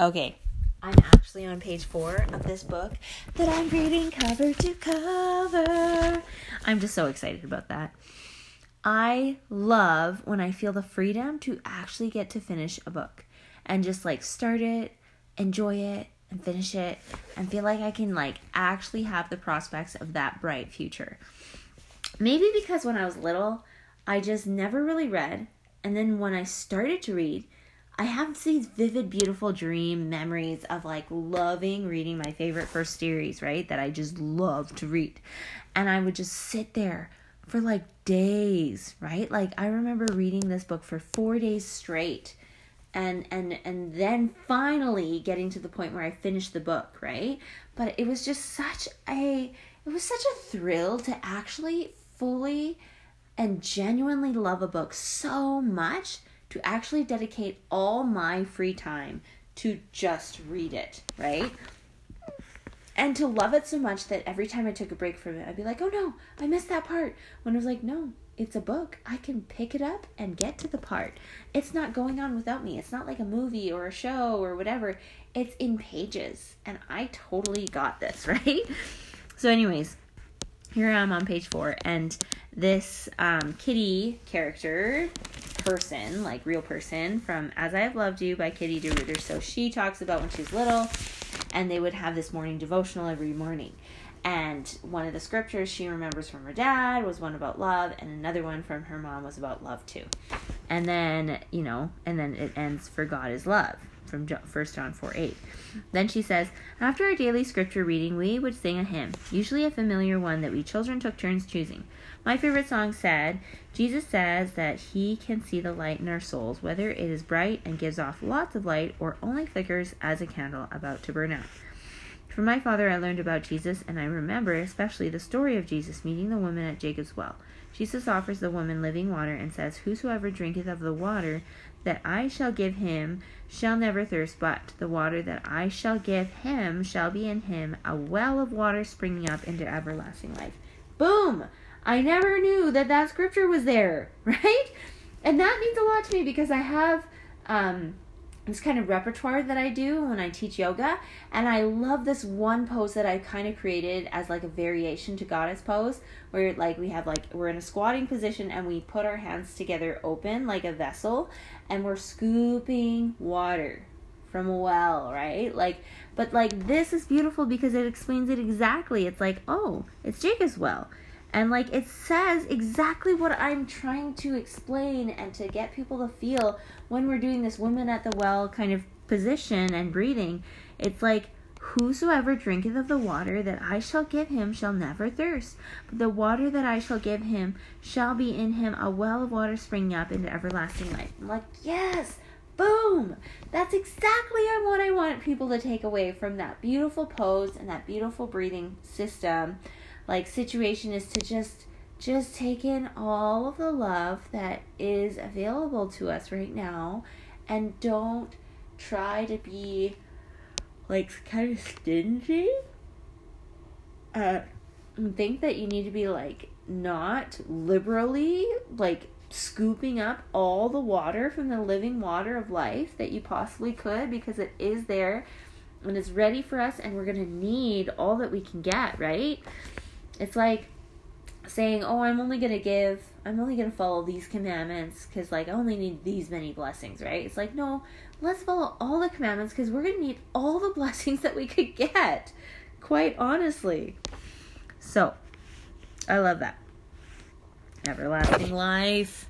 Okay, I'm actually on page four of this book that I'm reading cover to cover. I'm just so excited about that. I love when I feel the freedom to actually get to finish a book and just like start it, enjoy it, and finish it, and feel like I can like actually have the prospects of that bright future. Maybe because when I was little, I just never really read, and then when I started to read, I have these vivid, beautiful dream memories of like loving reading my favorite first series, right? That I just love to read. And I would just sit there for like days, right? Like I remember reading this book for 4 days straight. And and and then finally getting to the point where I finished the book, right? But it was just such a it was such a thrill to actually fully and genuinely love a book so much to actually dedicate all my free time to just read it, right? And to love it so much that every time I took a break from it, I'd be like, oh no, I missed that part. When I was like, no, it's a book. I can pick it up and get to the part. It's not going on without me. It's not like a movie or a show or whatever. It's in pages. And I totally got this, right? So, anyways, here I am on page four. And this um, kitty character person, like real person, from As I Have Loved You by Kitty DeRuyter. So she talks about when she's little, and they would have this morning devotional every morning. And one of the scriptures she remembers from her dad was one about love, and another one from her mom was about love too. And then, you know, and then it ends for God is love from 1 John 4 8. Then she says, After our daily scripture reading, we would sing a hymn, usually a familiar one that we children took turns choosing. My favorite song said, Jesus says that he can see the light in our souls, whether it is bright and gives off lots of light or only flickers as a candle about to burn out. From my father, I learned about Jesus, and I remember especially the story of Jesus meeting the woman at Jacob's well. Jesus offers the woman living water and says, Whosoever drinketh of the water that I shall give him shall never thirst, but the water that I shall give him shall be in him a well of water springing up into everlasting life. Boom! I never knew that that scripture was there, right? And that means a lot to me because I have um, this kind of repertoire that I do when I teach yoga, and I love this one pose that I kind of created as like a variation to goddess pose, where like we have like we're in a squatting position and we put our hands together open like a vessel, and we're scooping water from a well, right? Like, but like this is beautiful because it explains it exactly. It's like, oh, it's Jacob's well and like it says exactly what I'm trying to explain and to get people to feel when we're doing this woman at the well kind of position and breathing. It's like, Whosoever drinketh of the water that I shall give him shall never thirst, but the water that I shall give him shall be in him a well of water springing up into everlasting life. I'm like, yes, boom! That's exactly what I want people to take away from that beautiful pose and that beautiful breathing system like situation is to just just take in all of the love that is available to us right now and don't try to be like kind of stingy. Uh think that you need to be like not liberally like scooping up all the water from the living water of life that you possibly could because it is there and it's ready for us and we're going to need all that we can get right it's like saying, "Oh, I'm only going to give I'm only going to follow these commandments cuz like I only need these many blessings," right? It's like, "No, let's follow all the commandments cuz we're going to need all the blessings that we could get." Quite honestly. So, I love that. Everlasting life.